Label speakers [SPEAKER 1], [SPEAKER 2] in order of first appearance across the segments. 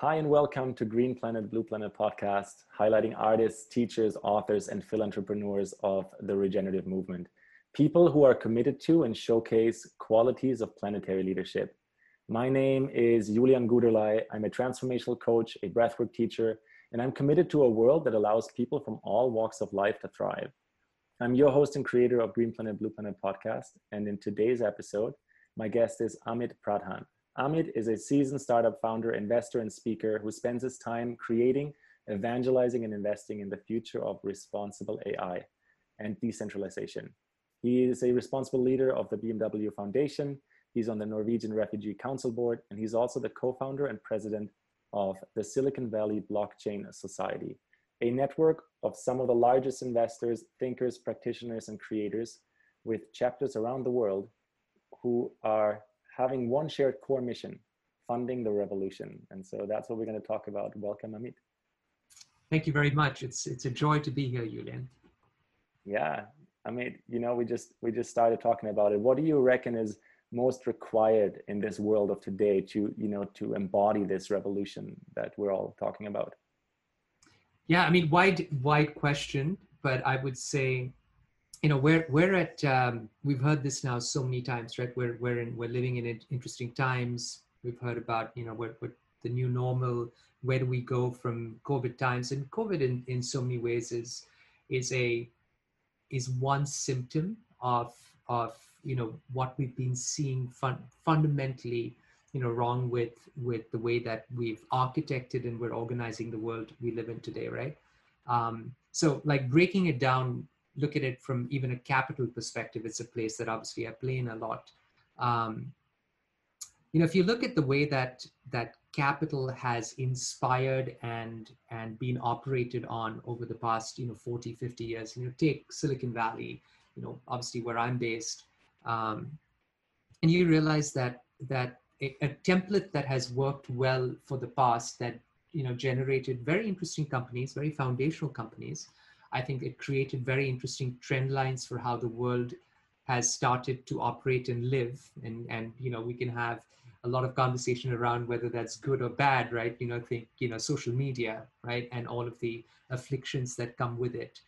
[SPEAKER 1] Hi, and welcome to Green Planet, Blue Planet podcast, highlighting artists, teachers, authors, and philanthropreneurs of the regenerative movement. People who are committed to and showcase qualities of planetary leadership. My name is Julian Guderlei. I'm a transformational coach, a breathwork teacher, and I'm committed to a world that allows people from all walks of life to thrive. I'm your host and creator of Green Planet, Blue Planet podcast. And in today's episode, my guest is Amit Pradhan. Amit is a seasoned startup founder, investor, and speaker who spends his time creating, evangelizing, and investing in the future of responsible AI and decentralization. He is a responsible leader of the BMW Foundation. He's on the Norwegian Refugee Council Board, and he's also the co founder and president of the Silicon Valley Blockchain Society, a network of some of the largest investors, thinkers, practitioners, and creators with chapters around the world who are having one shared core mission, funding the revolution. And so that's what we're going to talk about. Welcome, Amit.
[SPEAKER 2] Thank you very much. It's it's a joy to be here, Julian.
[SPEAKER 1] Yeah, I mean, you know, we just we just started talking about it. What do you reckon is most required in this world of today to you know to embody this revolution that we're all talking about?
[SPEAKER 2] Yeah, I mean, wide wide question, but I would say you know we're we're at um, we've heard this now so many times right? We're we're in we're living in interesting times. We've heard about you know what what the new normal where do we go from covid times? And covid in in so many ways is is a is one symptom of of you know what we've been seeing fun, fundamentally you know wrong with with the way that we've architected and we're organizing the world we live in today right? Um, so like breaking it down look at it from even a capital perspective, it's a place that obviously I play in a lot. Um, you know, if you look at the way that that capital has inspired and and been operated on over the past you know 40 50 years you know take silicon valley you know obviously where i'm based um, and you realize that that a, a, template that has worked well for the past that you know generated very interesting companies very foundational companies I think it created very interesting trend lines for how the world has started to operate and live. And, and you know, we can have a lot of conversation around whether that's good or bad, right? You know, think, you know, social media, right? And all of the afflictions that come with it.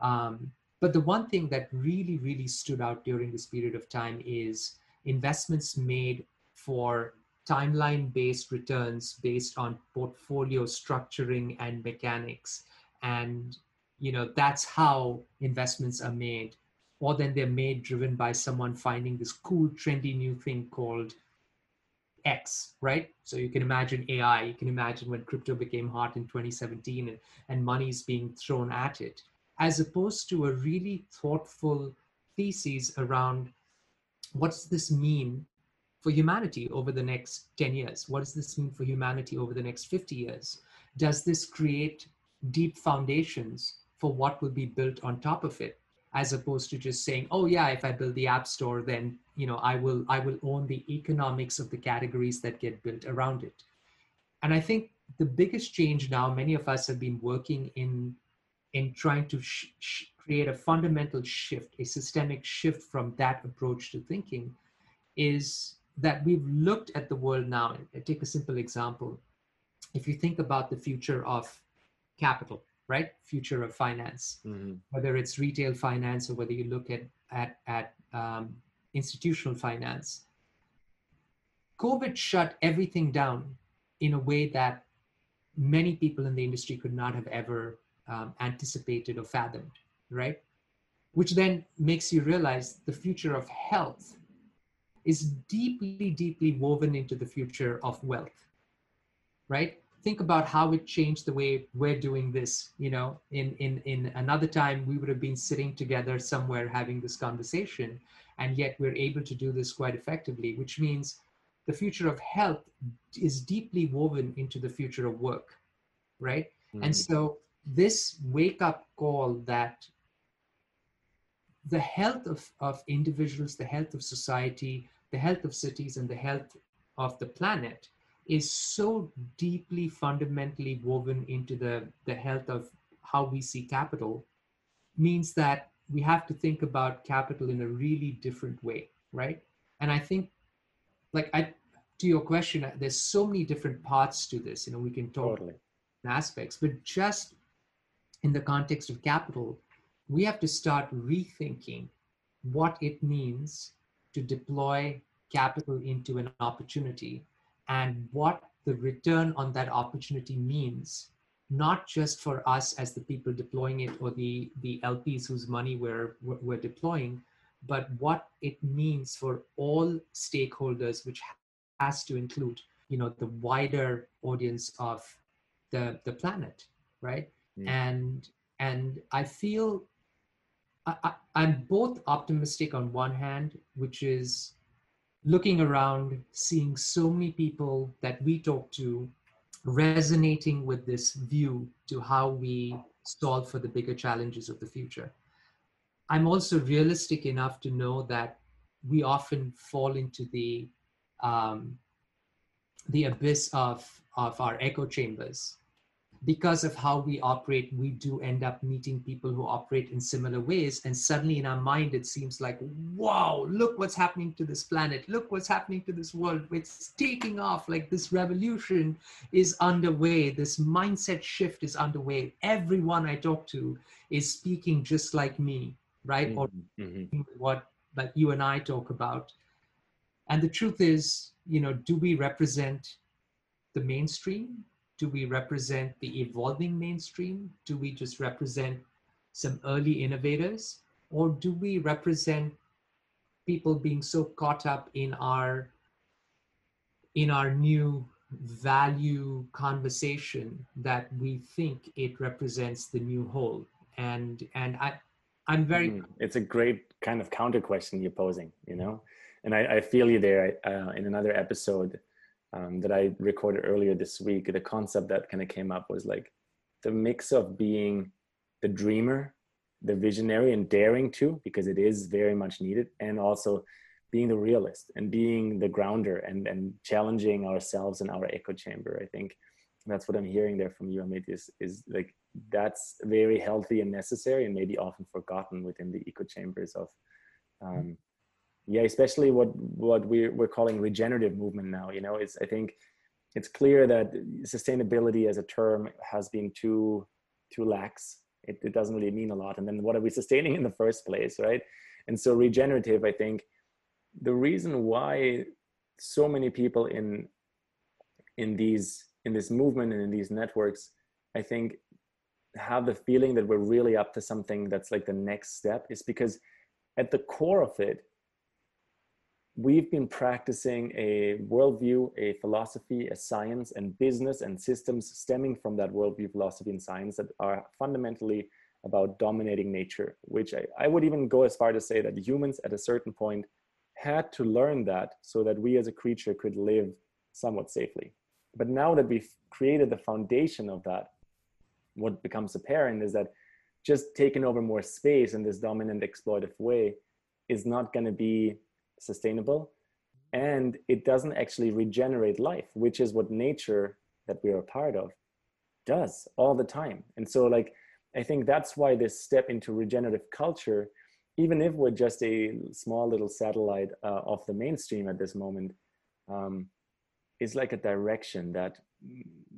[SPEAKER 2] Um, but the one thing that really, really stood out during this period of time is investments made for timeline based returns based on portfolio structuring and mechanics. And you know that's how investments are made. Or then they're made driven by someone finding this cool trendy new thing called x right? So you can imagine ai you can imagine when crypto became hot in 2017 and, and money's being thrown at it as opposed to a really thoughtful thesis around what does this mean for humanity over the next 10 years? What does this mean for humanity over the next 50 years? Does this create deep foundations for what will be built on top of it as opposed to just saying oh yeah if i build the app store then you know i will i will own the economics of the categories that get built around it. And i think the biggest change now many of us have been working in in trying to sh- sh- create a fundamental shift a systemic shift from that approach to thinking is that we've looked at the world now. Take a simple example. If you think about the future of capital right? Future of finance. Mm-hmm. whether it's retail finance or whether you look at at, at um, institutional finance covid shut everything down in a way that many people in the industry could not have ever um, anticipated or fathomed right? Which then makes you realize the future of health is deeply deeply woven into the future of wealth right think about how it changed the way we're doing this you know in in in another time we would have been sitting together somewhere having this conversation and yet we're able to do this quite effectively which means the future of health is deeply woven into the future of work right mm-hmm. and so this wake up call that the health of, of individuals the health of society the health of cities and the health of the planet is so deeply fundamentally woven into the, the health of how we see capital means that we have to think about capital in a really different way right and i think like i to your question, uh, there's so many different parts to this. You know, we can talk
[SPEAKER 1] Totally.
[SPEAKER 2] aspects, but just in the context of capital, we have to start rethinking what it means to deploy capital into an opportunity and what the return on that opportunity means not just for us as the people deploying it or the the lps whose money we're we're deploying but what it means for all stakeholders which has to include you know the wider audience of the the planet right mm. and and i feel I, I, i'm both optimistic on one hand which is looking around seeing so many people that we talk to resonating with this view to how we solve for the bigger challenges of the future. I'm also realistic enough to know that we often fall into the um, the abyss of of our echo chambers because of how we operate, we do end up meeting people who operate in similar ways. And suddenly in our mind, it seems like, wow, look what's happening to this planet. Look what's happening to this world. It's taking off. Like this revolution is underway. This mindset shift is underway. Everyone I talk to is speaking just like me, right? Mm-hmm. Or mm-hmm. what like you and I talk about. And the truth is, you know, do we represent the mainstream? Do we represent the evolving mainstream? Do we just represent some early innovators? Or do we represent people being so caught up in our in our new value conversation that we think it represents the new whole and and i i'm very mm,
[SPEAKER 1] it's a great kind of counter question you're posing you know and i, I feel you there uh, in another episode um, that I recorded earlier this week, the concept that kind of came up was like the mix of being the dreamer, the visionary, and daring to, because it is very much needed, and also being the realist and being the grounder and, and challenging ourselves in our echo chamber. I think that's what I'm hearing there from you, Amit, is, is like that's very healthy and necessary and maybe often forgotten within the echo chambers of um, yeah especially what what we're, we're calling regenerative movement now you know it's i think it's clear that sustainability as a term has been too too lax. It, it doesn't really mean a lot. And then what are we sustaining in the first place right? And so regenerative i think the reason why so many people in in these in this movement and in these networks i think have the feeling that we're really up to something that's like the next step is because at the core of it we've been practicing a worldview, a philosophy, a science, and business and systems stemming from that worldview, philosophy, and science that are fundamentally about dominating nature, which I, I would even go as far to say that humans at a certain point had to learn that so that we as a creature could live somewhat safely. But now that we've created the foundation of that, what becomes apparent is that just taking over more space in this dominant exploitive way is not going to be sustainable and it doesn't actually regenerate life which is what nature that we're a part of does all the time. And so like i think that's why this step into regenerative culture even if we're just a small little satellite uh, of the mainstream at this moment um, is like a direction that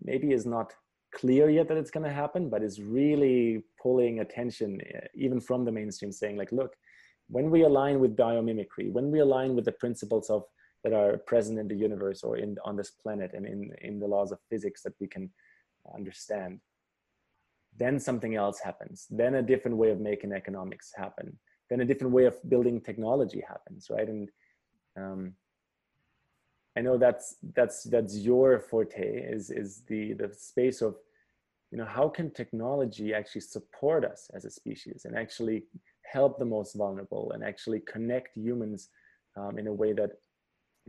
[SPEAKER 1] maybe is not clear yet that it's going to happen but is really pulling attention uh, even from the mainstream saying like look when we align with biomimicry, when we align with the principles of that are present in the universe or in on this planet and in, in the laws of physics that we can understand, then something else happens. Then a different way of making economics happen. Then a different way of building technology happens, right? And um, I know that's that's that's your forte is is the the space of you know how can technology actually support us as a species and actually help the most vulnerable and actually connect humans um, in a way that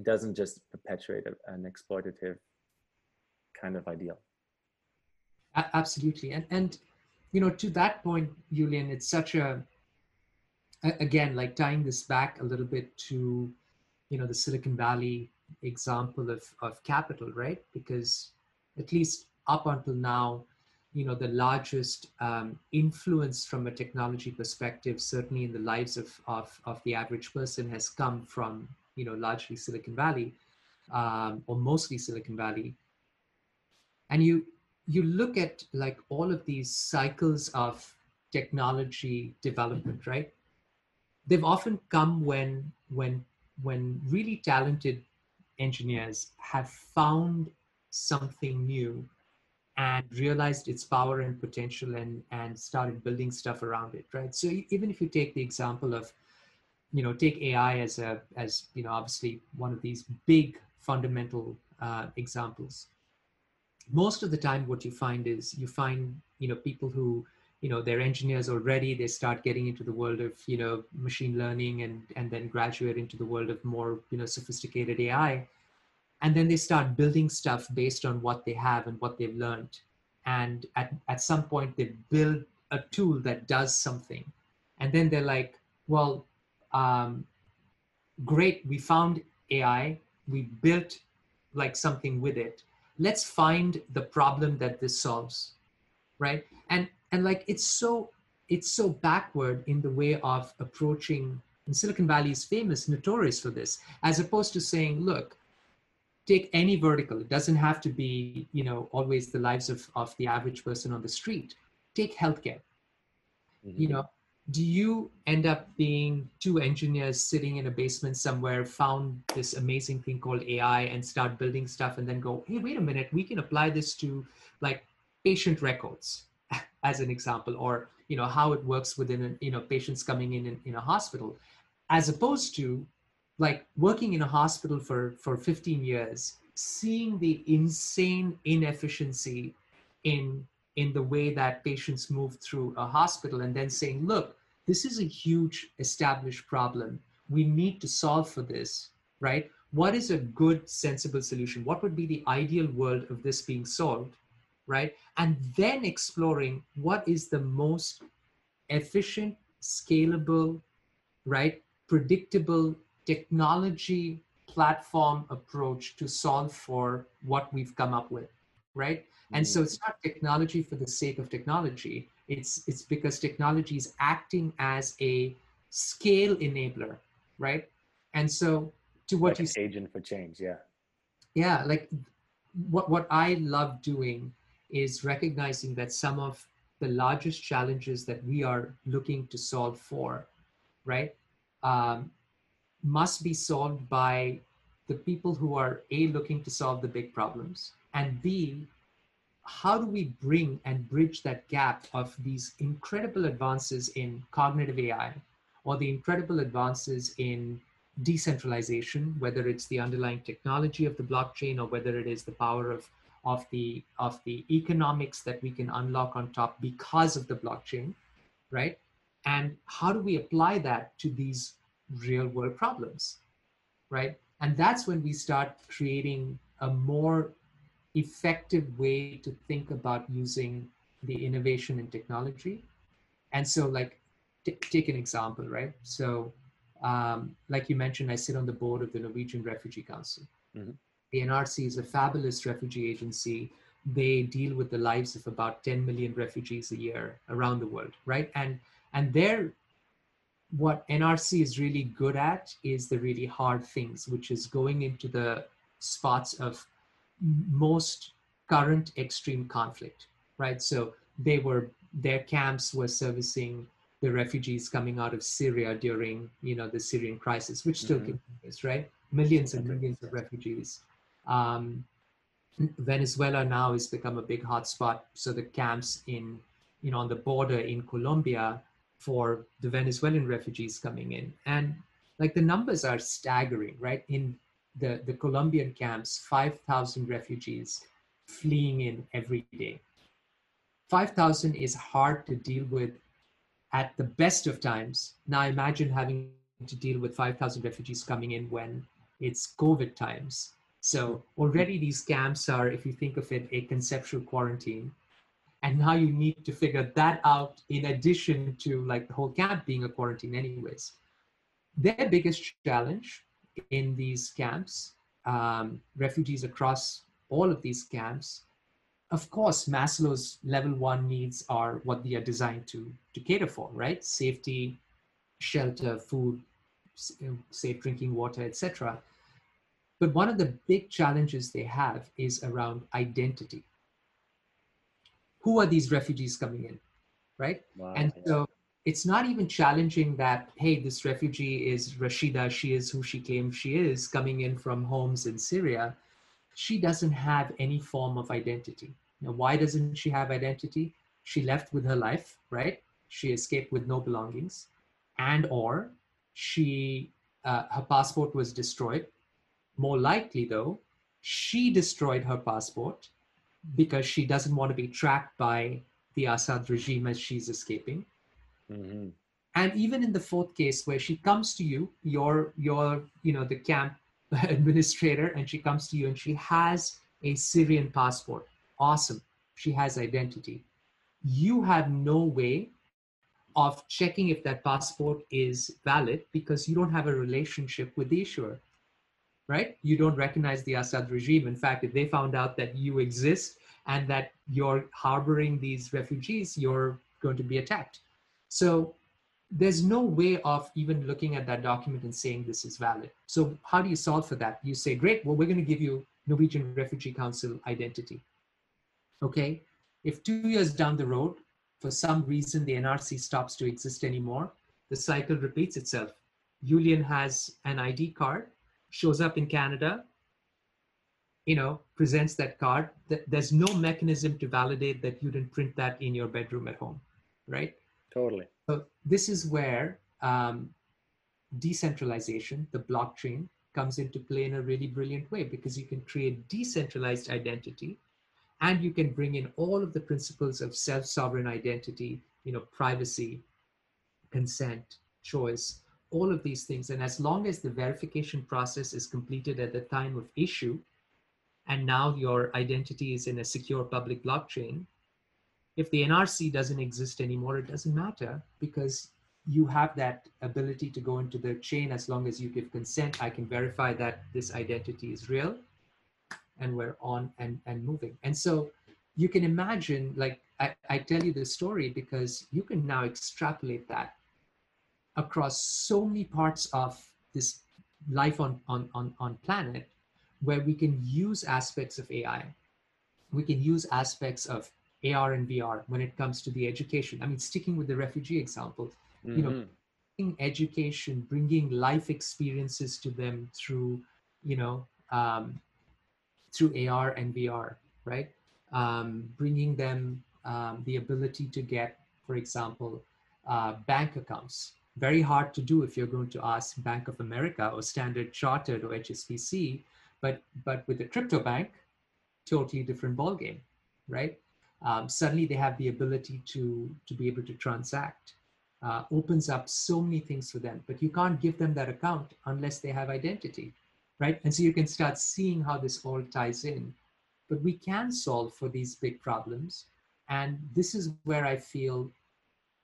[SPEAKER 1] doesn't just perpetuate a, an exploitative kind of ideal.
[SPEAKER 2] Absolutely. And, and, you know, to that point, Julian, it's such a, again, like tying this back a little bit to, you know, the Silicon Valley example of, of capital, right? Because at least up until now, you know the largest um, influence from a technology perspective certainly in the lives of, of, of the average person has come from you know largely silicon valley um, or mostly Silicon Valley, and you you look at like all of these cycles of technology development, right? They've often come when when when really talented engineers have found something new and realized its power and potential and and started building stuff around it right? So even if you take the example of you know take ai as a as you know obviously one of these big fundamental uh, examples. Most of the time what you find is you find you know people who you know they're engineers already they start getting into the world of you know machine learning and and then graduate into the world of more you know sophisticated ai and then they start building stuff based on what they have and what they've learned. And at, at some point they build a tool that does something. And then they're like well um, great we found ai we built like something with it. Let's find the problem that this solves right? And and like it's so it's so backward in the way of approaching and silicon valley is famous notorious for this as opposed to saying look take any vertical. It doesn't have to be you know always the lives of, of the average person on the street. Take healthcare. Mm-hmm. you know do you end up being two engineers sitting in a basement somewhere found this amazing thing called ai and start building stuff and then go hey wait a minute. We can apply this to like patient records as an example or you know how it works within you know patients coming in, in in a hospital as opposed to like working in a hospital for for 15 years seeing the insane inefficiency in in the way that patients move through a hospital and then saying look this is a huge established problem. We need to solve for this right? What is a good sensible solution? What would be the ideal world of this being solved right? And then exploring what is the most efficient scalable right predictable technology platform approach to solve for what we've come up with right? And so it's not technology for the sake of technology. It's it's because technology is acting as a scale enabler right? And so to what
[SPEAKER 1] like
[SPEAKER 2] you
[SPEAKER 1] say, agent for change yeah.
[SPEAKER 2] Yeah like what what i love doing is recognizing that some of the largest challenges that we are looking to solve for right? Um, must be solved by the people who are a looking to solve the big problems and b how do we bring and bridge that gap of these incredible advances in cognitive ai or the incredible advances in decentralization whether it's the underlying technology of the blockchain or whether it is the power of of the of the economics that we can unlock on top because of the blockchain right? And how do we apply that to these real world problems, right? And that's when we start creating a more effective way to think about using the innovation and technology. And so, like, t- take an example, right? So, um, like you mentioned, I sit on the board of the Norwegian Refugee Council. Mm-hmm. The NRC is a fabulous refugee agency. They deal with the lives of about 10 million refugees a year around the world, right? And and their what NRC is really good at is the really hard things, which is going into the spots of most current extreme conflict, right? So they were their camps were servicing the refugees coming out of Syria during you know the Syrian crisis, which still mm-hmm. continues, right? Millions and millions of refugees. Um, Venezuela now has become a big hotspot. So the camps in you know on the border in Colombia for the Venezuelan refugees coming in. And like the numbers are staggering, right? In the, the Colombian camps, 5,000 refugees fleeing in every day. 5,000 is hard to deal with at the best of times. Now imagine having to deal with 5,000 refugees coming in when it's COVID times. So already these camps are, if you think of it, a conceptual quarantine and now you need to figure that out in addition to like the whole camp being a quarantine anyways. Their biggest challenge in these camps um, refugees across all of these camps of course maslow's level one needs are what they are designed to to cater for right? Safety shelter food safe drinking water etc But one of the big challenges they have is around identity. Who are these refugees coming in? Right? Wow, and yeah. so it's not even challenging that, hey, this refugee is Rashida, she is who she claims she is, coming in from homes in Syria. She doesn't have any form of identity. Now, why doesn't she have identity? She left with her life, right? She escaped with no belongings, and or she uh, her passport was destroyed. More likely, though, she destroyed her passport because she doesn't want to be tracked by the Assad regime as she's escaping Mm-hmm. And even in the fourth case, where she comes to you, your your you know the camp administrator, and she comes to you and she has a Syrian passport. Awesome, she has identity. You have no way of checking if that passport is valid because you don't have a relationship with the issuer right? You don't recognize the Assad regime. In fact, if they found out that you exist and that you're harboring these refugees, you're going to be attacked. So there's no way of even looking at that document and saying this is valid. So how do you solve for that? You say, great, well, we're going to give you Norwegian Refugee Council identity. Okay, if two years down the road, for some reason the NRC stops to exist anymore, the cycle repeats itself. Julian has an ID card, shows up in Canada, you know, presents that card. There's no mechanism to validate that you didn't print that in your bedroom at home, right?
[SPEAKER 1] Totally.
[SPEAKER 2] So this is where um, decentralization, the blockchain, comes into play in a really brilliant way because you can create decentralized identity and you can bring in all of the principles of self-sovereign identity, you know, privacy, consent, choice, all of these things. And as long as the verification process is completed at the time of issue, and now your identity is in a secure public blockchain, if the NRC doesn't exist anymore, it doesn't matter because you have that ability to go into the chain as long as you give consent. I can verify that this identity is real and we're on and, and moving. And so you can imagine, like, I, I tell you this story because you can now extrapolate that across so many parts of this life on, on, on, on planet where we can use aspects of AI. We can use aspects of AR and VR when it comes to the education. I mean, sticking with the refugee example, mm-hmm. you know, mm-hmm. education, bringing life experiences to them through, you know, um, through AR and VR, right? Um, bringing them um, the ability to get, for example, uh, bank accounts. Very hard to do if you're going to ask Bank of America or Standard Chartered or HSBC, but but with a crypto bank, totally different ballgame, right? um, suddenly they have the ability to, to be able to transact. Uh, opens up so many things for them, but you can't give them that account unless they have identity, right? And so you can start seeing how this all ties in. But we can solve for these big problems. And this is where I feel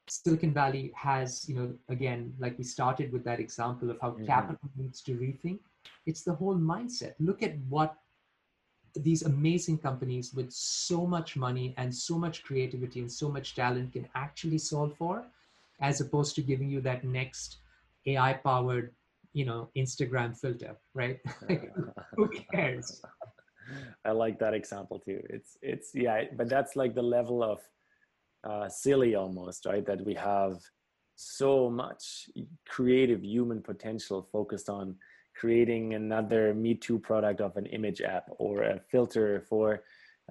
[SPEAKER 2] Silicon Valley has, you know, again, like we started with that example of how mm-hmm. capital needs to rethink. It's the whole mindset. Look at what these amazing companies with so much money and so much creativity and so much talent can actually solve for as opposed to giving you that next ai powered you know instagram filter right who cares
[SPEAKER 1] i like that example too it's it's yeah but that's like the level of uh, silly almost right? That we have so much creative human potential focused on creating another Me Too product of an image app or a filter for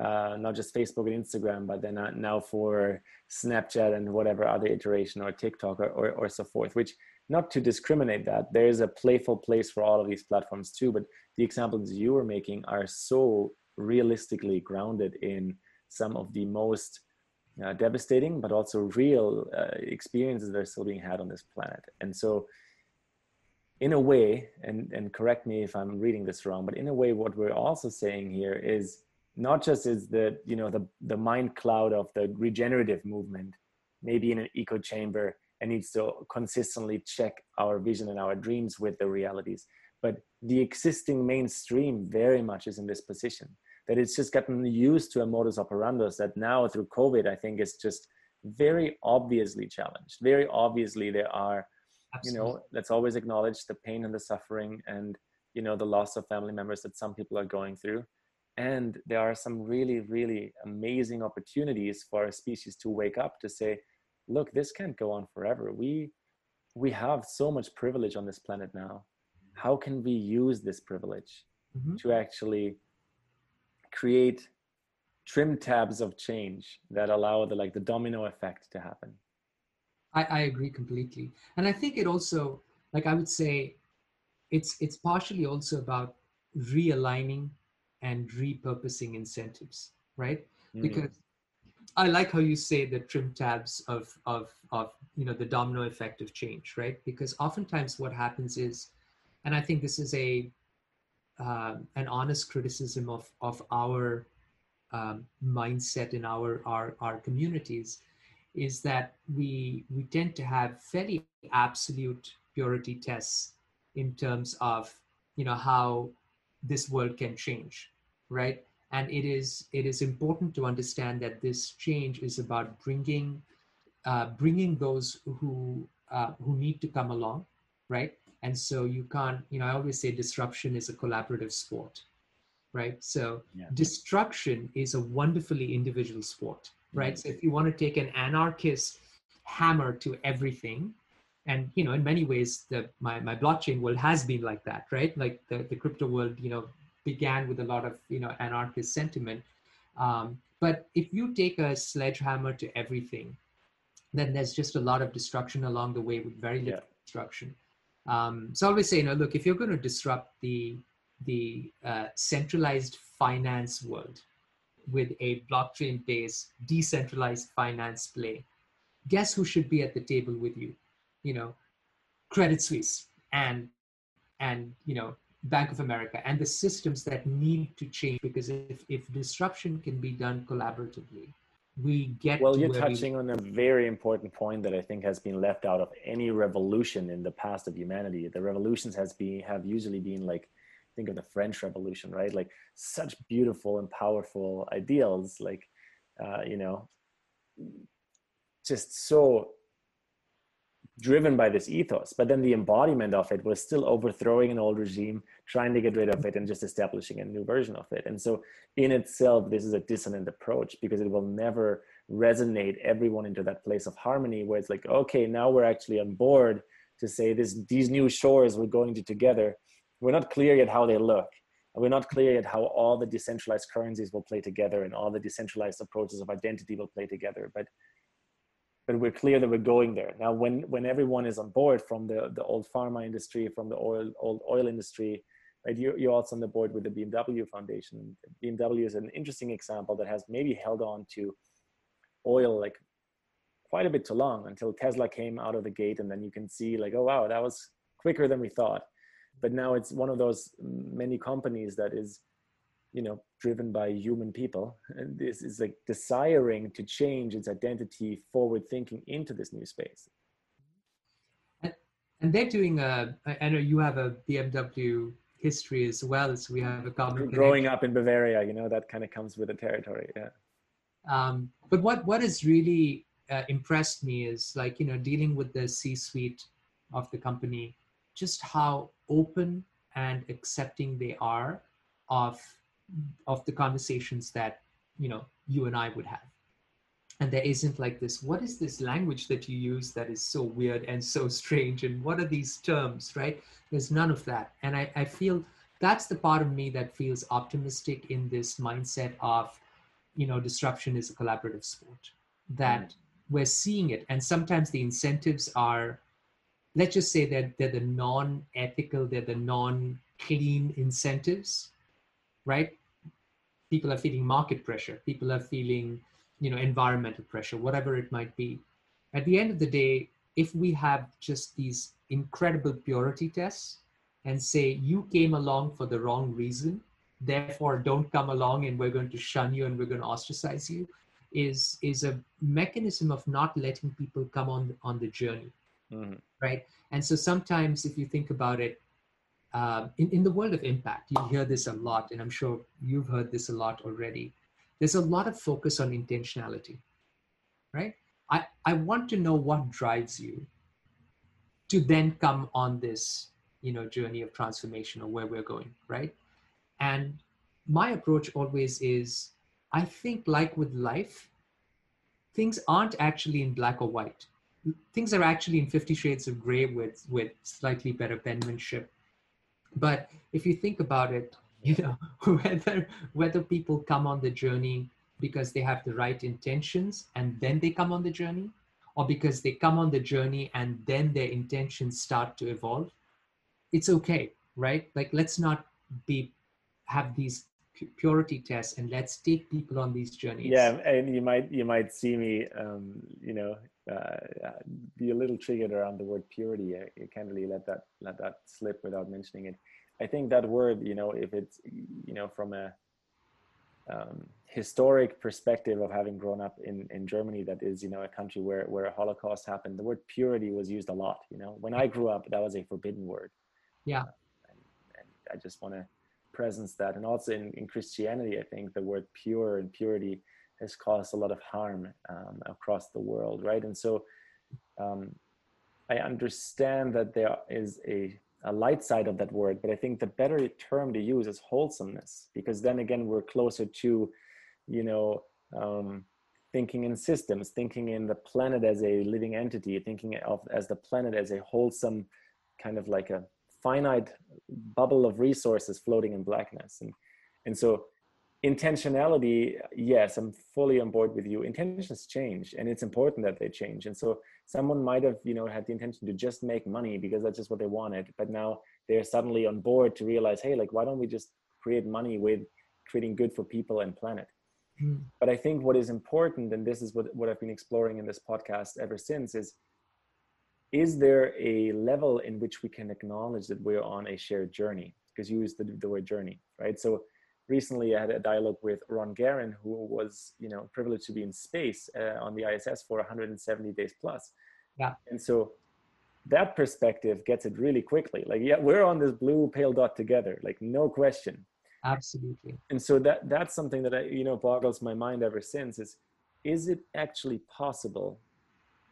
[SPEAKER 1] uh, not just Facebook and Instagram, but then now for Snapchat and whatever other iteration or TikTok or, or, or so forth, which not to discriminate that there is a playful place for all of these platforms too, but the examples you were making are so realistically grounded in some of the most uh, devastating, but also real uh, experiences that are still being had on this planet. And so in a way, and, and correct me if I'm reading this wrong, but in a way, what we're also saying here is not just is the, you know, the, the mind cloud of the regenerative movement, maybe in an echo chamber and needs to consistently check our vision and our dreams with the realities. But the existing mainstream very much is in this position that it's just gotten used to a modus operandus that now through COVID, I think is just very obviously challenged. Very obviously, there are Absolutely. you know let's always acknowledge the pain and the suffering and you know the loss of family members that some people are going through and there are some really really amazing opportunities for our species to wake up to say look this can't go on forever we we have so much privilege on this planet now how can we use this privilege mm-hmm. to actually create trim tabs of change that allow the like the domino effect to happen.
[SPEAKER 2] I, I agree completely. And i think it also like i would say it's it's partially also about realigning and repurposing incentives right? Mm. because i like how you say the trim tabs of of of you know the domino effect of change right? Because oftentimes what happens is and i think this is a uh, an honest criticism of of our um, mindset in our, our our communities is that we we tend to have fairly absolute purity tests in terms of you know how this world can change right? And it is it is important to understand that this change is about bringing uh, bringing those who uh, who need to come along right and so you can't you know i always say disruption is a collaborative sport right so yeah. destruction is a wonderfully individual sport right mm-hmm. so if you want to take an anarchist hammer to everything and you know in many ways the my, my blockchain world has been like that right like the, the crypto world you know began with a lot of you know anarchist sentiment um, but if you take a sledgehammer to everything then there's just a lot of destruction along the way with very little yeah. destruction um, so I always say, you know, look, if you're going to disrupt the the uh, centralized finance world with a blockchain-based decentralized finance play, guess who should be at the table with you? You know, Credit Suisse and and you know Bank of America and the systems that need to change because if, if disruption can be done collaboratively, we get
[SPEAKER 1] well you're touching we... on a very important point that i think has been left out of any revolution in the past of humanity. The revolutions has been have usually been like think of the french revolution right? Like such beautiful and powerful ideals like uh, you know just so driven by this ethos. But then the embodiment of it was still overthrowing an old regime trying to get rid of it and just establishing a new version of it. And so in itself this is a dissonant approach because it will never resonate everyone into that place of harmony where it's like okay now we're actually on board to say this these new shores we're going to together. We're not clear yet how they look. We're not clear yet how all the decentralized currencies will play together and all the decentralized approaches of identity will play together but but we're clear that we're going there. Now when when everyone is on board from the the old pharma industry from the oil old oil industry right? You, you're also on the board with the bmw foundation. Bmw is an interesting example that has maybe held on to oil like quite a bit too long until tesla came out of the gate and then you can see like oh wow that was quicker than we thought. But now it's one of those many companies that is you know driven by human people. And this is like desiring to change its identity forward thinking into this new space.
[SPEAKER 2] And they're doing a i know you have a bmw history as well so we have a common
[SPEAKER 1] growing connection. up in bavaria you know that kind of comes with the territory yeah
[SPEAKER 2] um, but what what has really uh, impressed me is like you know dealing with the c suite of the company just how open and accepting they are of of the conversations that you know you and I would have. And there isn't like this, what is this language that you use that is so weird and so strange? And what are these terms, right? There's none of that. And I, I feel that's the part of me that feels optimistic in this mindset of, you know, disruption is a collaborative sport, that mm. we're seeing it. And sometimes the incentives are, let's just say that they're the non-ethical, they're the non-clean incentives right? People are feeling market pressure. People are feeling, you know, environmental pressure, whatever it might be. At the end of the day, if we have just these incredible purity tests and say you came along for the wrong reason, therefore don't come along and we're going to shun you and we're going to ostracize you, is is a mechanism of not letting people come on on the journey, mm-hmm. right? And so sometimes, if you think about it, uh, in, in the world of impact, you hear this a lot, and I'm sure you've heard this a lot already. There's a lot of focus on intentionality, right? I, I want to know what drives you to then come on this, you know journey of transformation or where we're going right? And my approach always is i think like with life things aren't actually in black or white. Things are actually in 50 shades of gray with with slightly better penmanship. But if you think about it you know whether whether people come on the journey because they have the right intentions and then they come on the journey or because they come on the journey and then their intentions start to evolve it's okay right? Like let's not be have these purity tests and let's take people on these journeys.
[SPEAKER 1] Yeah and you might you might see me um you know uh, be a little triggered around the word purity. You can't really let that let that slip without mentioning it i think that word you know if it's you know from a um, historic perspective of having grown up in, in Germany, that is, you know, a country where, where a Holocaust happened, the word purity was used a lot. You know, when I grew up, that was a forbidden word.
[SPEAKER 2] Yeah.
[SPEAKER 1] Uh, and, and, I just want to presence that. And also in, in Christianity, I think the word pure and purity has caused a lot of harm um, across the world, right? And so um, I understand that there is a a light side of that word, but I think the better term to use is wholesomeness, because then again, we're closer to, you know, um, thinking in systems, thinking in the planet as a living entity, thinking of as the planet as a wholesome kind of like a finite bubble of resources floating in blackness. And, and so intentionality, yes, I'm fully on board with you. Intentions change and it's important that they change. And so someone might have you know had the intention to just make money because that's just what they wanted but now they're suddenly on board to realize hey like why don't we just create money with creating good for people and planet mm. but i think what is important and this is what, what i've been exploring in this podcast ever since is is there a level in which we can acknowledge that we're on a shared journey because you used the, the word journey right so recently I had a dialogue with Ron Garan, who was, you know, privileged to be in space uh, on the ISS for 170 days plus.
[SPEAKER 2] Yeah.
[SPEAKER 1] And so that perspective gets it really quickly. Like, yeah, we're on this blue pale dot together, like no question.
[SPEAKER 2] Absolutely.
[SPEAKER 1] And so that that's something that I, you know, boggles my mind ever since is, is it actually possible?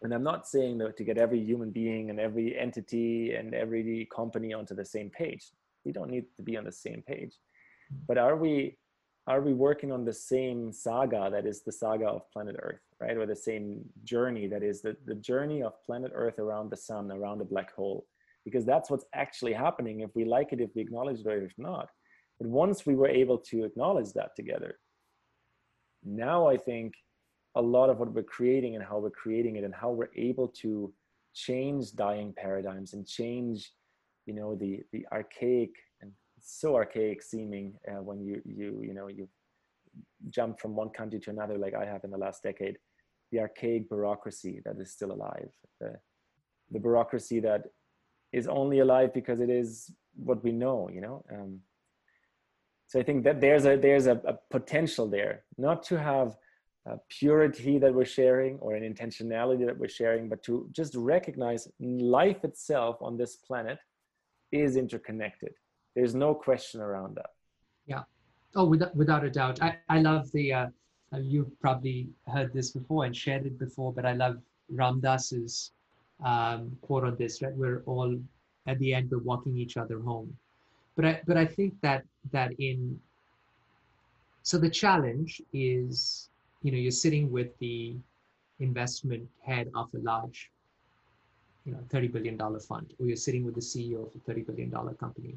[SPEAKER 1] And I'm not saying that to get every human being and every entity and every company onto the same page. We don't need to be on the same page but are we are we working on the same saga that is the saga of planet earth right? Or the same journey that is the, the journey of planet earth around the sun around a black hole? Because that's what's actually happening if we like it if we acknowledge it or if not. But once we were able to acknowledge that together now i think a lot of what we're creating and how we're creating it and how we're able to change dying paradigms and change you know the the archaic so archaic seeming uh, when you you you know you jump from one country to another like I have in the last decade. The archaic bureaucracy that is still alive, the the bureaucracy that is only alive because it is what we know, you know. Um, so I think that there's a there's a, a potential there, not to have purity that we're sharing or an intentionality that we're sharing, but to just recognize life itself on this planet is interconnected there's no question around that.
[SPEAKER 2] Yeah. Oh, without, without a doubt. I, I love the, uh, uh, you've probably heard this before and shared it before, but I love Ram Dass's um, quote on this, right? We're all at the end, we're walking each other home. But I, but I think that, that in, so the challenge is, you know, you're sitting with the investment head of a large, you know, $30 billion fund, or you're sitting with the CEO of a $30 billion company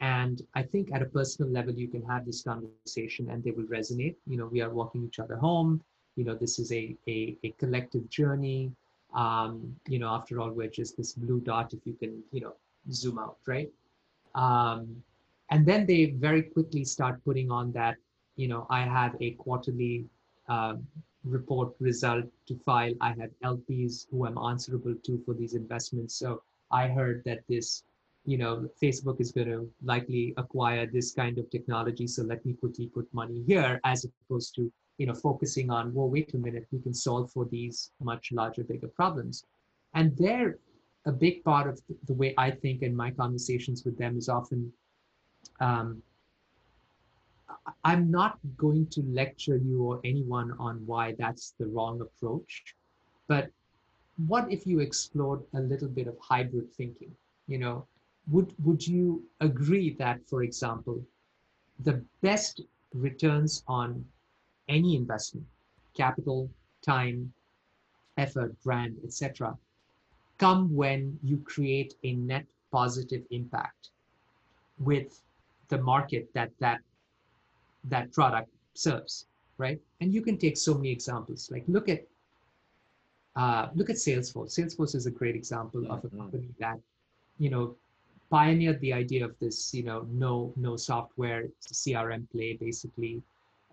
[SPEAKER 2] and I think at a personal level, you can have this conversation and they will resonate. You know, we are walking each other home. You know, this is a, a, a collective journey. Um, you know, after all, we're just this blue dot, if you can, you know, zoom out, right? Um, and then they very quickly start putting on that, you know, I have a quarterly uh, report result to file. I have LPs who I'm answerable to for these investments. So I heard that this you know, Facebook is going to likely acquire this kind of technology. So let me quickly put money here as opposed to, you know, focusing on, well, wait a minute, we can solve for these much larger, bigger problems. And they're a big part of the way I think in my conversations with them is often, um, I'm not going to lecture you or anyone on why that's the wrong approach, but what if you explored a little bit of hybrid thinking? You know, would would you agree that, for example, the best returns on any investment, capital, time, effort, brand, etc., come when you create a net positive impact with the market that that that product serves, right? And you can take so many examples. Like look at uh, look at Salesforce. Salesforce is a great example of a mm-hmm. company that, you know, pioneered the idea of this, you know, no no software CRM play basically.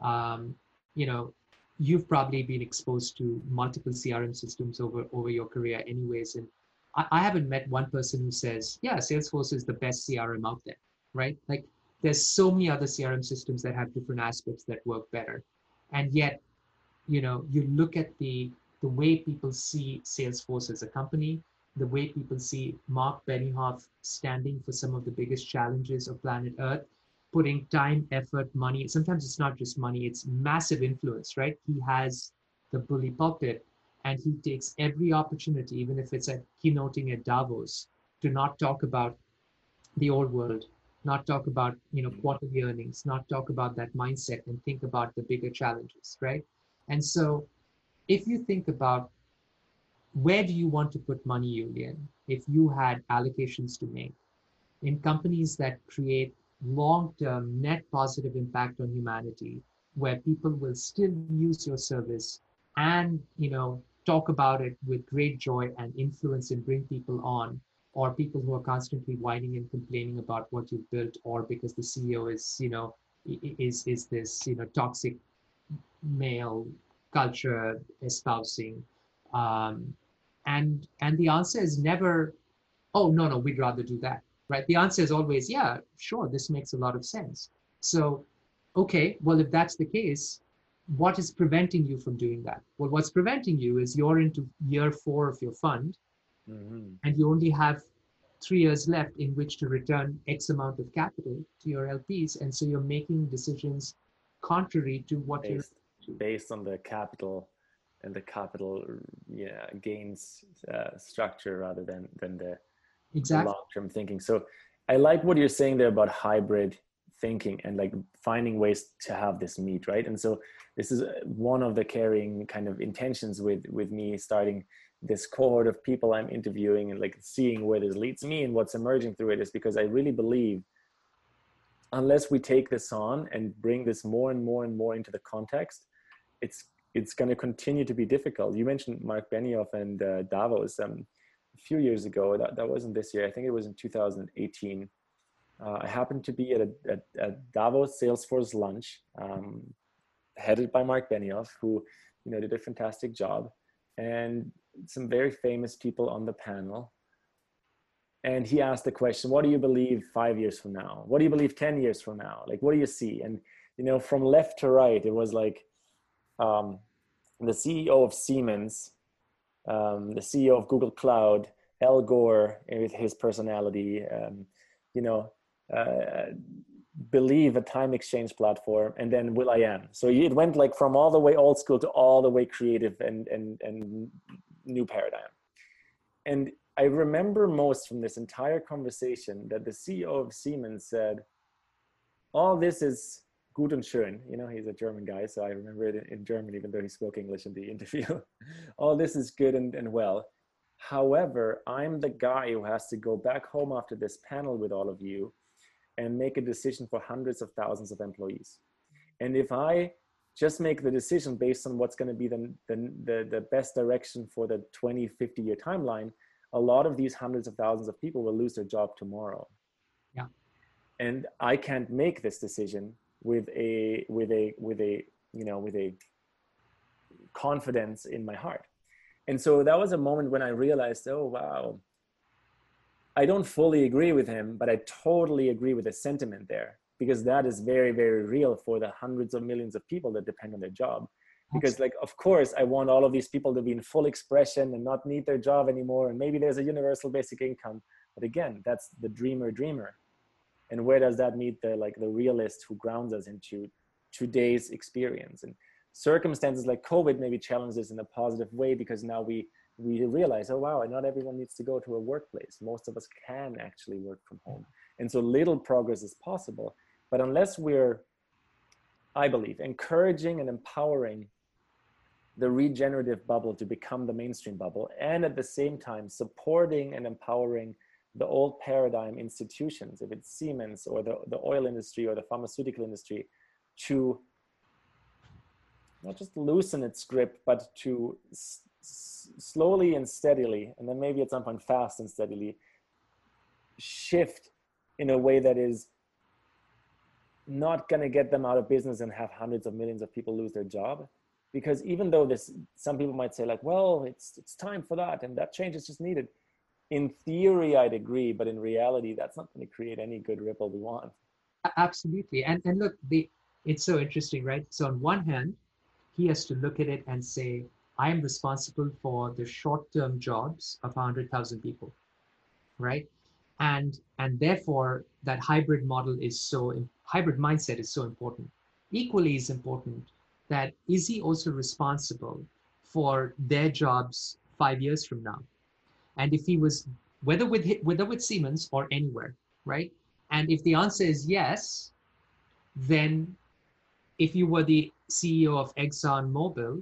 [SPEAKER 2] Um, you know, you've probably been exposed to multiple CRM systems over over your career, anyways, and I, I haven't met one person who says, yeah, Salesforce is the best CRM out there, right? Like there's so many other crm systems that have different aspects that work better and yet you know you look at the the way people see salesforce as a company the way people see mark benioff standing for some of the biggest challenges of planet earth putting time effort money sometimes it's not just money it's massive influence right? He has the bully pulpit and he takes every opportunity even if it's at keynoting at davos to not talk about the old world not talk about you know quarterly earnings not talk about that mindset and think about the bigger challenges right? And so if you think about where do you want to put money julian if you had allocations to make in companies that create long-term net positive impact on humanity where people will still use your service and you know talk about it with great joy and influence and bring people on or people who are constantly whining and complaining about what you've built or because the ceo is you know is is this you know toxic male culture espousing um, and and the answer is never oh no no we'd rather do that right the answer is always yeah sure this makes a lot of sense so okay well if that's the case what is preventing you from doing that well what's preventing you is you're into year four of your fund mm-hmm. and you only have three years left in which to return X amount of capital to your LPs. And so you're making decisions contrary to what
[SPEAKER 1] based, you're based on the capital and the capital yeah, gains uh, structure rather than than the, exactly. the long-term thinking. So I like what you're saying there about hybrid thinking and like finding ways to have this meet right and so this is one of the carrying kind of intentions with with me starting this cohort of people I'm interviewing and like seeing where this leads me and what's emerging through it is because I really believe unless we take this on and bring this more and more and more into the context, it's it's going to continue to be difficult. You mentioned Mark Benioff and uh, Davos um, a few years ago. That, that wasn't this year. I think it was in 2018. Uh, I happened to be at a, Davos Salesforce lunch, um, headed by Mark Benioff, who you know did a fantastic job. And some very famous people on the panel. And he asked the question, what do you believe five years from now? What do you believe 10 years from now? Like, what do you see? And, you know, from left to right, it was like um, the CEO of Siemens, um, the CEO of Google Cloud, Al Gore with his personality, um, you know, uh, believe a time exchange platform and then will.i.am so it went like from all the way old school to all the way creative and and and new paradigm. And I remember most from this entire conversation that the CEO of Siemens said, all this is gut und schön. You know, he's a German guy, so I remember it in German, even though he spoke English in the interview. all this is good and, and well. However, I'm the guy who has to go back home after this panel with all of you and make a decision for hundreds of thousands of employees. And if I just make the decision based on what's going to be the, the, the, the best direction for the 20, 50 year timeline, a lot of these hundreds of thousands of people will lose their job tomorrow.
[SPEAKER 2] Yeah.
[SPEAKER 1] And I can't make this decision with a, with a, with a, you know, with a confidence in my heart. And so that was a moment when I realized, oh, wow, I don't fully agree with him, but I totally agree with the sentiment there because that is very very real for the hundreds of millions of people that depend on their job. Because like of course i want all of these people to be in full expression and not need their job anymore and maybe there's a universal basic income. But again that's the dreamer dreamer and where does that meet the like the realist who grounds us into today's experience and circumstances like covid maybe challenge this in a positive way because now we we realize, oh wow, not everyone needs to go to a workplace. Most of us can actually work from home. And so little progress is possible. But unless we're, I believe, encouraging and empowering the regenerative bubble to become the mainstream bubble, and at the same time supporting and empowering the old paradigm institutions, if it's Siemens or the, the oil industry or the pharmaceutical industry, to not just loosen its grip, but to slowly and steadily, and then maybe at some point fast and steadily, shift in a way that is not going to get them out of business and have hundreds of millions of people lose their job. Because even though this some people might say like well it's it's time for that and that change is just needed in theory i'd agree but in reality that's not going to create any good ripple we want.
[SPEAKER 2] Absolutely. And and look the it's so interesting right? So on one hand he has to look at it and say i am responsible for the short term jobs of 100000 people right? And and therefore that hybrid model is so hybrid mindset is so important. Equally is important that is he also responsible for their jobs five years from now and if he was whether with whether with siemens or anywhere right and if the answer is yes then if you were the ceo of exxon mobil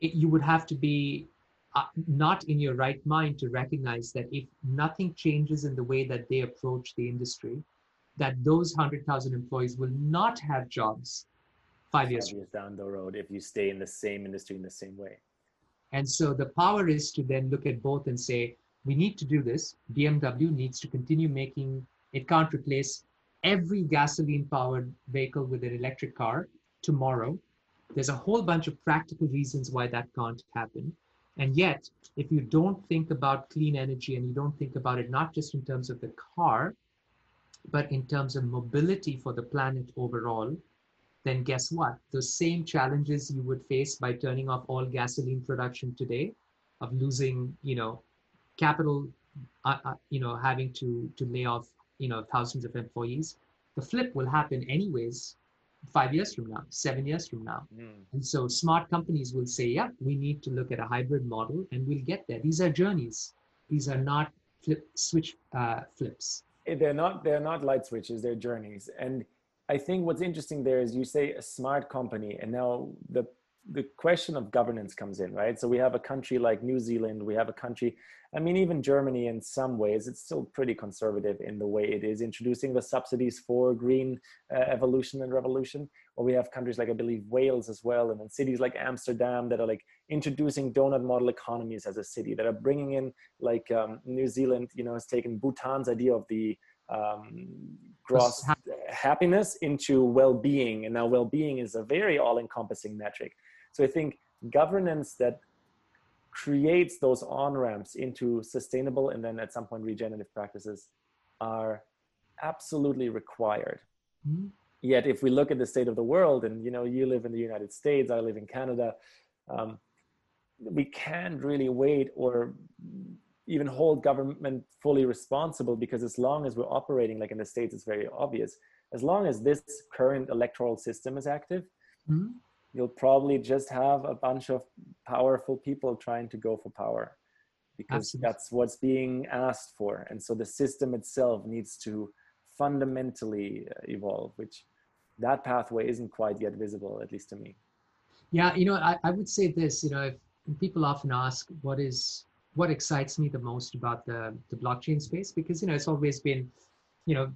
[SPEAKER 2] it, you would have to be uh, not in your right mind to recognize that if nothing changes in the way that they approach the industry, that those 100,000 employees will not have jobs five years,
[SPEAKER 1] five years down the road if you stay in the same industry in the same way.
[SPEAKER 2] And so the power is to then look at both and say, we need to do this. BMW needs to continue making, it can't replace every gasoline powered vehicle with an electric car tomorrow. There's a whole bunch of practical reasons why that can't happen. And yet, if you don't think about clean energy and you don't think about it not just in terms of the car, but in terms of mobility for the planet overall, then guess what? The same challenges you would face by turning off all gasoline production today, of losing, you know, capital, uh, uh, you know, having to to lay off, you know, thousands of employees. The flip will happen anyways five years from now, seven years from now. Mm. And so smart companies will say, yeah, we need to look at a hybrid model and we'll get there. These are journeys. These are not flip switch uh, flips.
[SPEAKER 1] They're not, they're not light switches, they're journeys. And I think what's interesting there is you say a smart company and now the the question of governance comes in, right? So we have a country like New Zealand, we have a country, I mean, even Germany in some ways, it's still pretty conservative in the way it is introducing the subsidies for green uh, evolution and revolution. Or we have countries like, I believe, Wales as well, and then cities like Amsterdam that are like introducing donut model economies as a city that are bringing in, like um, New Zealand, you know, has taken Bhutan's idea of the um, gross happiness into well-being and now well-being is a very all-encompassing metric so I think governance that creates those on ramps into sustainable and then at some point regenerative practices are absolutely required. Mm-hmm. Yet, if we look at the state of the world, and you know, you live in the United States, I live in Canada, um, we can't really wait or even hold government fully responsible because as long as we're operating like in the states, it's very obvious. As long as this current electoral system is active, mm-hmm you'll probably just have a bunch of powerful people trying to go for power because Absolutely. that's what's being asked for and so the system itself needs to fundamentally uh, evolve which that pathway isn't quite yet visible at least to me
[SPEAKER 2] yeah you know i, I would say this you know if people often ask what is what excites me the most about the the blockchain space because you know it's always been you know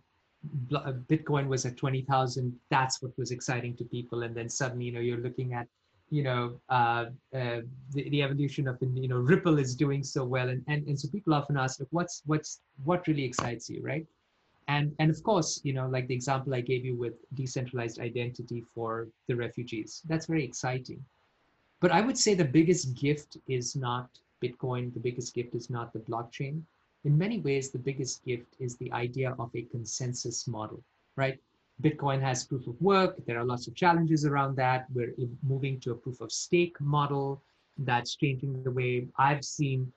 [SPEAKER 2] uh, Bitcoin was at 20,000. That's what was exciting to people. And then suddenly, you know, you're looking at, you know, uh, uh, the, the evolution of, you know, Ripple is doing so well. And, and, and so people often ask, like, what's, what's, what really excites you, right? And, and of course, you know, like the example I gave you with decentralized identity for the refugees, that's very exciting. But I would say the biggest gift is not Bitcoin. The biggest gift is not the blockchain in many ways, the biggest gift is the idea of a consensus model, right? Bitcoin has proof of work. There are lots of challenges around that. We're moving to a proof of stake model that's changing the way I've seen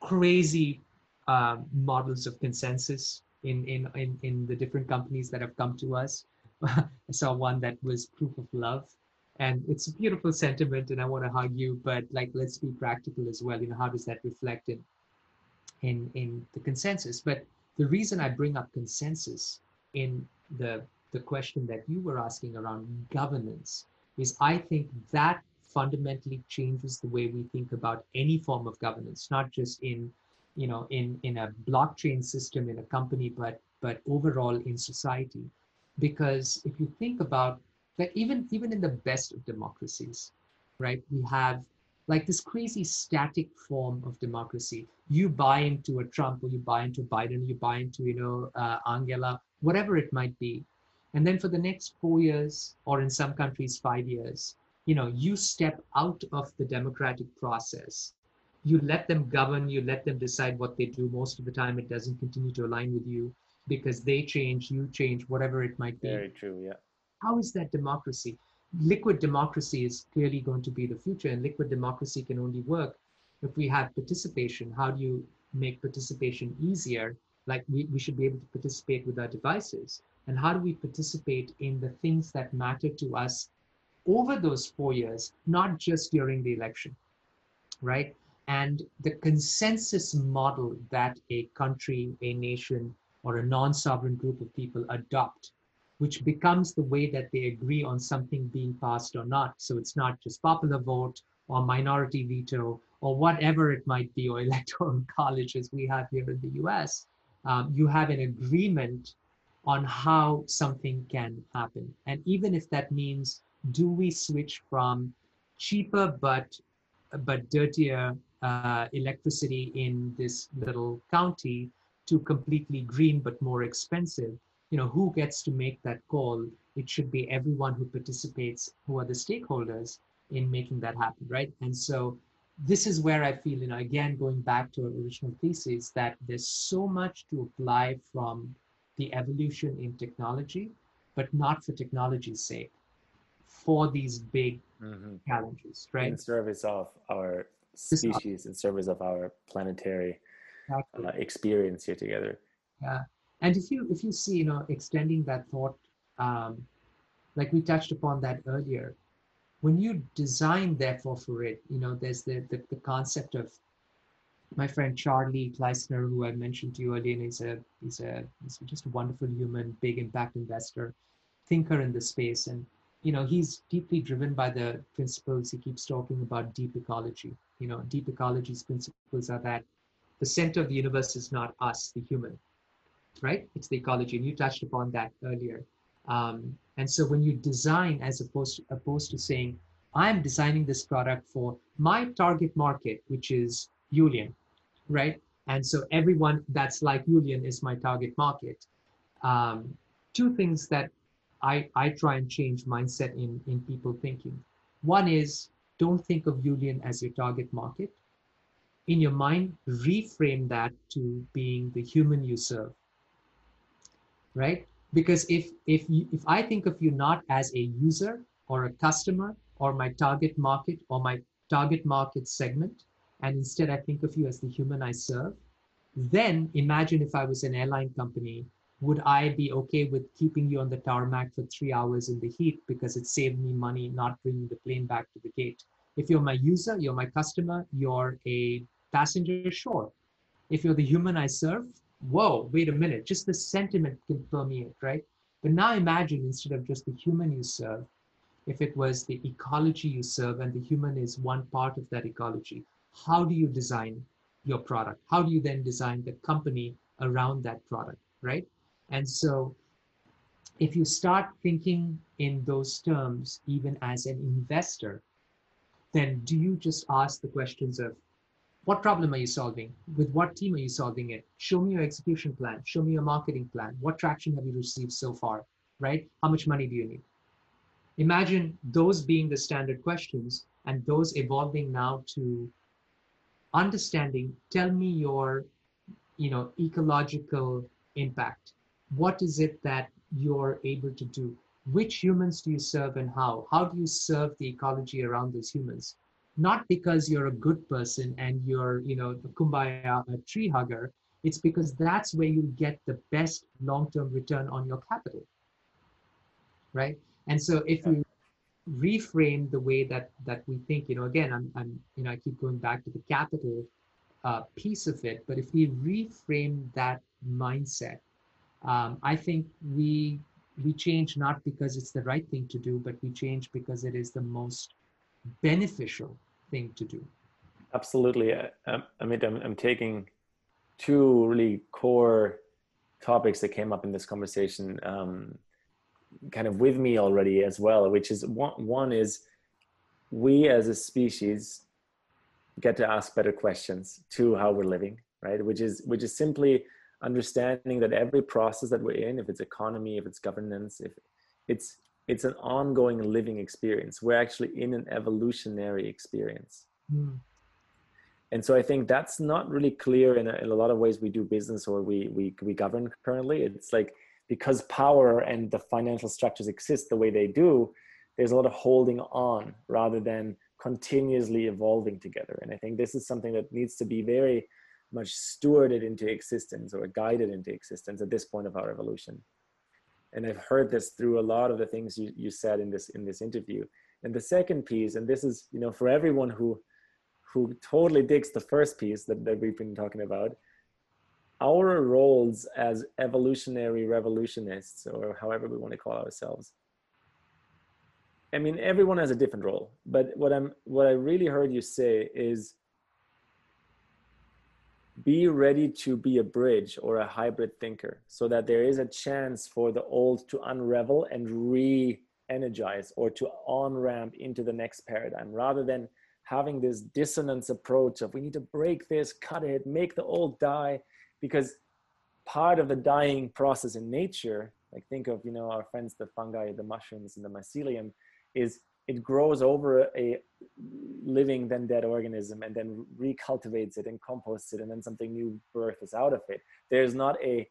[SPEAKER 2] crazy uh, models of consensus in, in, in, in the different companies that have come to us. I saw one that was proof of love. And it's a beautiful sentiment and i want to hug you but like let's be practical as well. You know how does that reflect in in in the consensus? But the reason i bring up consensus in the the question that you were asking around governance is i think that fundamentally changes the way we think about any form of governance not just in you know in in a blockchain system in a company but but overall in society. Because if you think about that even even in the best of democracies right we have like this crazy static form of democracy. You buy into a trump or you buy into biden you buy into you know uh, angela whatever it might be. And then for the next four years or in some countries five years you know you step out of the democratic process. You let them govern you let them decide what they do. Most of the time it doesn't continue to align with you because they change you change whatever it might be.
[SPEAKER 1] Very true yeah
[SPEAKER 2] how is that democracy? Liquid democracy is clearly going to be the future and liquid democracy can only work if we have participation. How do you make participation easier? Like we, we should be able to participate with our devices. And how do we participate in the things that matter to us over those four years not just during the election right? And the consensus model that a country a nation or a non-sovereign group of people adopt which becomes the way that they agree on something being passed or not. So it's not just popular vote or minority veto or whatever it might be, or electoral college as we have here in the US. Um, you have an agreement on how something can happen. And even if that means, do we switch from cheaper but but dirtier uh, electricity in this little county to completely green but more expensive? You know who gets to make that call it should be everyone who participates who are the stakeholders in making that happen right and so this is where i feel you know again going back to our original thesis that there's so much to apply from the evolution in technology but not for technology's sake for these big mm-hmm. challenges right
[SPEAKER 1] in service of our species in service of our planetary exactly. uh, experience here together
[SPEAKER 2] yeah and if you if you see you know extending that thought um, like we touched upon that earlier when you design therefore for it you know there's the the, the concept of my friend Charly Kleissner, who i mentioned to you earlier and he's a he's a he's just a wonderful human big impact investor thinker in the space. And you know he's deeply driven by the principles he keeps talking about deep ecology. You know deep ecology's principles are that the center of the universe is not us the human right? It's the ecology, and you touched upon that earlier. Um, and so when you design, as opposed to, opposed to saying, I'm designing this product for my target market, which is Julian, right? And so everyone that's like Julian is my target market. Um, two things that I, I try and change mindset in, in people thinking. One is don't think of Julian as your target market. In your mind, reframe that to being the human you serve right? Because if if you, if I think of you not as a user or a customer or my target market or my target market segment, and instead I think of you as the human I serve, then imagine if I was an airline company, would I be okay with keeping you on the tarmac for three hours in the heat because it saved me money not bringing the plane back to the gate? If you're my user, you're my customer, you're a passenger, sure. If you're the human I serve, whoa, wait a minute, just the sentiment can permeate, right? But now imagine instead of just the human you serve, if it was the ecology you serve and the human is one part of that ecology, how do you design your product? How do you then design the company around that product, right? And so if you start thinking in those terms, even as an investor, then do you just ask the questions of what problem are you solving? With what team are you solving it? Show me your execution plan. Show me your marketing plan. What traction have you received so far? Right? How much money do you need? Imagine those being the standard questions and those evolving now to understanding, tell me your, you know, ecological impact. What is it that you're able to do? Which humans do you serve and how? How do you serve the ecology around those humans? Not because you're a good person and you're, you know, the kumbaya a tree hugger. It's because that's where you get the best long-term return on your capital. Right. And so if you reframe the way that that we think you know again i'm, I'm you know i keep going back to the capital uh, piece of it but if we reframe that mindset um, i think we we change not because it's the right thing to do but we change because it is the most beneficial thing to do
[SPEAKER 1] absolutely i, I mean I'm, I'm taking two really core topics that came up in this conversation um, kind of with me already as well, which is one, one is we as a species get to ask better questions to how we're living, right? Which is which is simply understanding that every process that we're in, if it's economy, if it's governance, if it's it's an ongoing living experience. We're actually in an evolutionary experience. Mm. And so I think that's not really clear in a, in a lot of ways we do business or we, we, we govern currently. It's like because power and the financial structures exist the way they do, there's a lot of holding on rather than continuously evolving together. And I think this is something that needs to be very much stewarded into existence or guided into existence at this point of our evolution. And I've heard this through a lot of the things you, you said in this in this interview. And the second piece, and this is, you know, for everyone who who totally digs the first piece that, that we've been talking about, our roles as evolutionary revolutionists, or however we want to call ourselves. I mean, everyone has a different role, but what I'm what I really heard you say is be ready to be a bridge or a hybrid thinker so that there is a chance for the old to unravel and re-energize or to on-ramp into the next paradigm. Rather than having this dissonance approach of we need to break this, cut it, make the old die because part of the dying process in nature like think of you know our friends the fungi the mushrooms and the mycelium is it grows over a living then dead organism and then recultivates it and composts it and then something new birth is out of it there's not a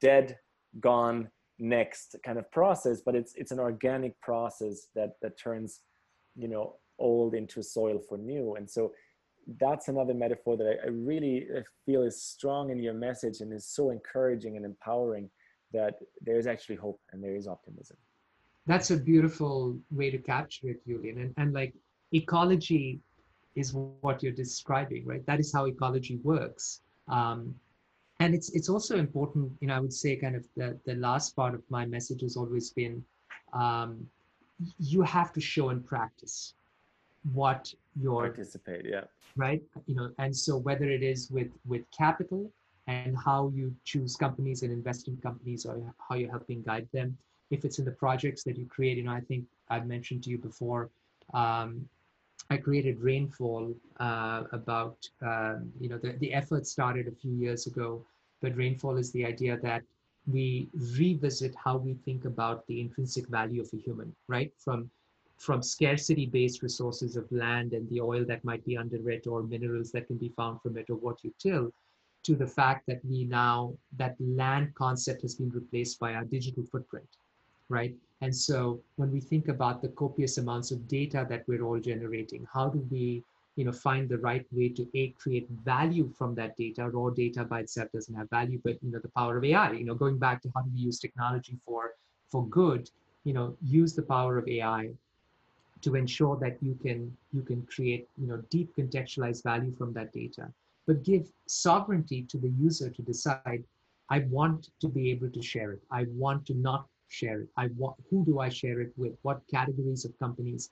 [SPEAKER 1] dead gone next kind of process but it's it's an organic process that that turns you know old into soil for new and so that's another metaphor that I, I, really uh, feel is strong in your message and is so encouraging and empowering that there is actually hope and there is optimism.
[SPEAKER 2] That's a beautiful way to capture it, Julian. And, and like ecology is what you're describing, right? That is how ecology works. Um, and it's it's also important, you know, I would say kind of the, the last part of my message has always been um, you have to show and practice what your
[SPEAKER 1] participate yeah
[SPEAKER 2] right you know and so whether it is with with capital and how you choose companies and invest in companies or how you're helping guide them if it's in the projects that you create you know i think i've mentioned to you before um, i created rainfall uh, about um, you know the, the effort started a few years ago but rainfall is the idea that we revisit how we think about the intrinsic value of a human right? From from scarcity based resources of land and the oil that might be under it or minerals that can be found from it or what you till to the fact that we now that land concept has been replaced by our digital footprint right? And so when we think about the copious amounts of data that we're all generating how do we you know find the right way to a create value from that data? Raw data by itself doesn't have value but you know the power of ai you know going back to how do we use technology for for good you know use the power of ai to ensure that you can you can create you know deep contextualized value from that data. But give sovereignty to the user to decide i want to be able to share it. I want to not share it. I want who do i share it with? What categories of companies?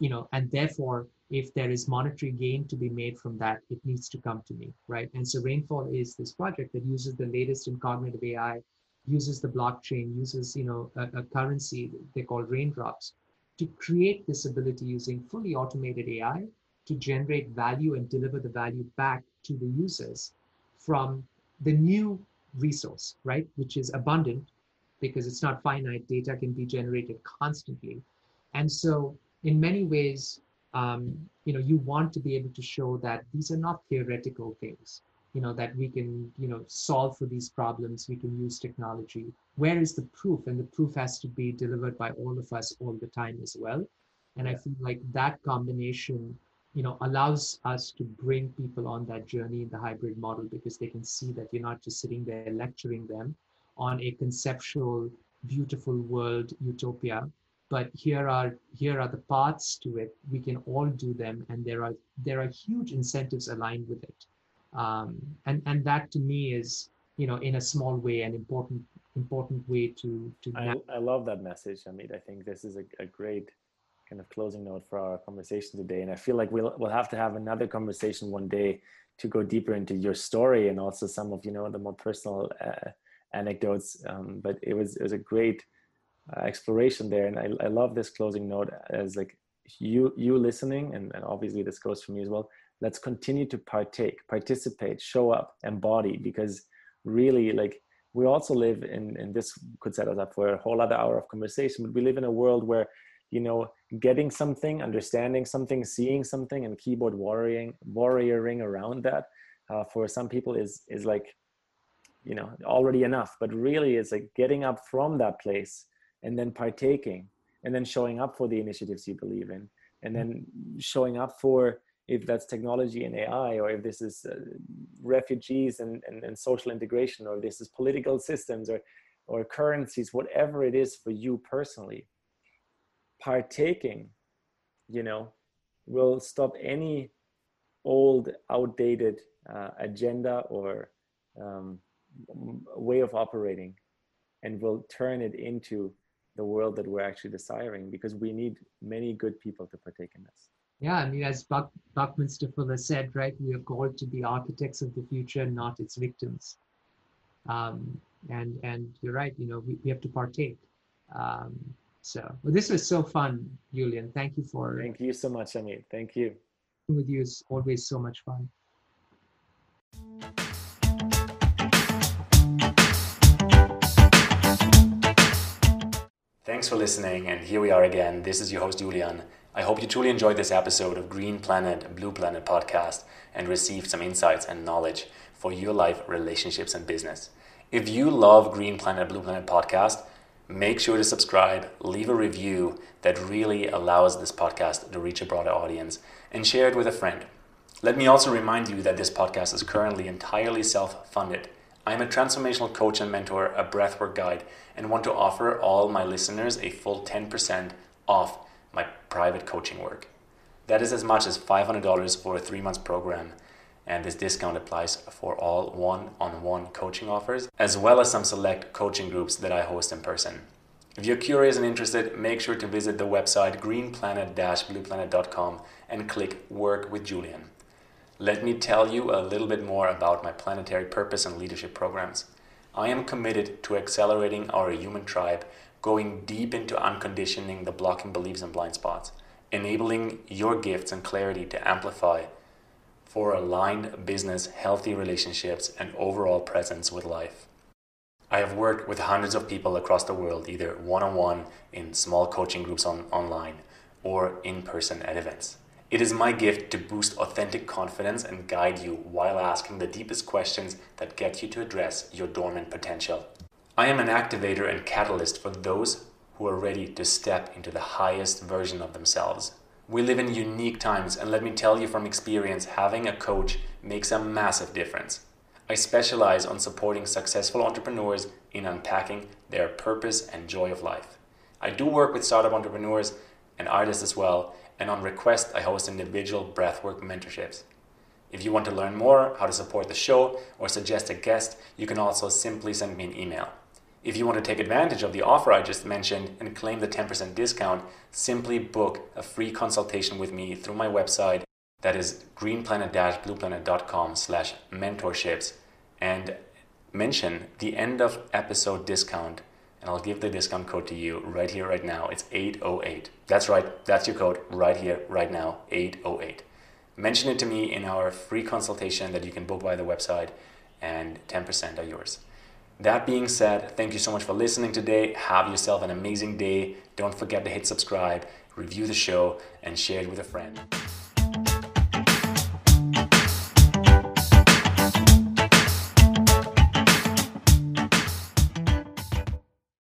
[SPEAKER 2] You know and therefore if there is monetary gain to be made from that it needs to come to me right? And so rainfall is this project that uses the latest in cognitive ai uses the blockchain uses you know a, a currency they call raindrops to create this ability using fully automated AI to generate value and deliver the value back to the users from the new resource, right? Which is abundant because it's not finite. Data can be generated constantly. And so in many ways, um, you know, you want to be able to show that these are not theoretical things you know that we can you know solve for these problems we can use technology where is the proof and the proof has to be delivered by all of us all the time as well and yeah. i feel like that combination you know allows us to bring people on that journey in the hybrid model because they can see that you're not just sitting there lecturing them on a conceptual beautiful world utopia. But here are here are the paths to it. We can all do them and there are there are huge incentives aligned with it. Um, and and that to me is you know in a small way an important important way to to
[SPEAKER 3] I, I love that message Amit I think this is a, a great kind of closing note for our conversation today. And I feel like we'll we'll have to have another conversation one day to go deeper into your story and also some of you know the more personal uh, anecdotes um, but it was it was a great uh, exploration there. And I, I love this closing note as like you you listening and, and obviously this goes for me as well. Let's continue to partake participate show up embody because really like we also live in and this could set us up for a whole other hour of conversation but we live in a world where you know getting something understanding something seeing something and keyboard warrioring warrioring around that uh, for some people is is like you know already enough but really it's like getting up from that place and then partaking and then showing up for the initiatives you believe in and then showing up for if that's technology and ai or if this is uh, refugees and, and, and social integration or this is political systems or or currencies whatever it is for you personally partaking you know will stop any old outdated uh, agenda or um, way of operating and we'll turn it into the world that we're actually desiring because we need many good people to partake in this.
[SPEAKER 2] Yeah i mean as Buck, buckminster fuller said right we are called to be architects of the future not its victims. Um, and and you're right you know we, we have to partake. Um, so well, this was so fun julian. Thank you for
[SPEAKER 3] thank you so much amit. Thank you.
[SPEAKER 2] with you. Is always so much fun
[SPEAKER 1] Thanks for listening, and here we are again. This is your host, Julian. I hope you truly enjoyed this episode of Green Planet, Blue Planet podcast and received some insights and knowledge for your life, relationships, and business. If you love Green Planet, Blue Planet podcast, make sure to subscribe, leave a review that really allows this podcast to reach a broader audience, and share it with a friend. Let me also remind you that this podcast is currently entirely self funded. I am a transformational coach and mentor, a breathwork guide, and want to offer all my listeners a full 10% off my private coaching work. That is as much as $500 for a three month program, and this discount applies for all one on one coaching offers, as well as some select coaching groups that I host in person. If you're curious and interested, make sure to visit the website greenplanet blueplanet.com and click Work with Julian. Let me tell you a little bit more about my planetary purpose and leadership programs. I am committed to accelerating our human tribe, going deep into unconditioning the blocking beliefs and blind spots, enabling your gifts and clarity to amplify for aligned business, healthy relationships, and overall presence with life. I have worked with hundreds of people across the world, either one on one in small coaching groups on, online or in person at events. It is my gift to boost authentic confidence and guide you while asking the deepest questions that get you to address your dormant potential. I am an activator and catalyst for those who are ready to step into the highest version of themselves. We live in unique times, and let me tell you from experience, having a coach makes a massive difference. I specialize on supporting successful entrepreneurs in unpacking their purpose and joy of life. I do work with startup entrepreneurs and artists as well, and on request, I host individual breathwork mentorships. If you want to learn more how to support the show or suggest a guest, you can also simply send me an email. If you want to take advantage of the offer I just mentioned and claim the 10% discount, simply book a free consultation with me through my website that is greenplanet-blueplanet.com slash mentorships and mention the end of episode discount and I'll give the discount code to you right here, right now. It's 808. That's right, that's your code right here, right now, 808. Mention it to me in our free consultation that you can book by the website, and 10% are yours. That being said, thank you so much for listening today. Have yourself an amazing day. Don't forget to hit subscribe, review the show, and share it with a friend.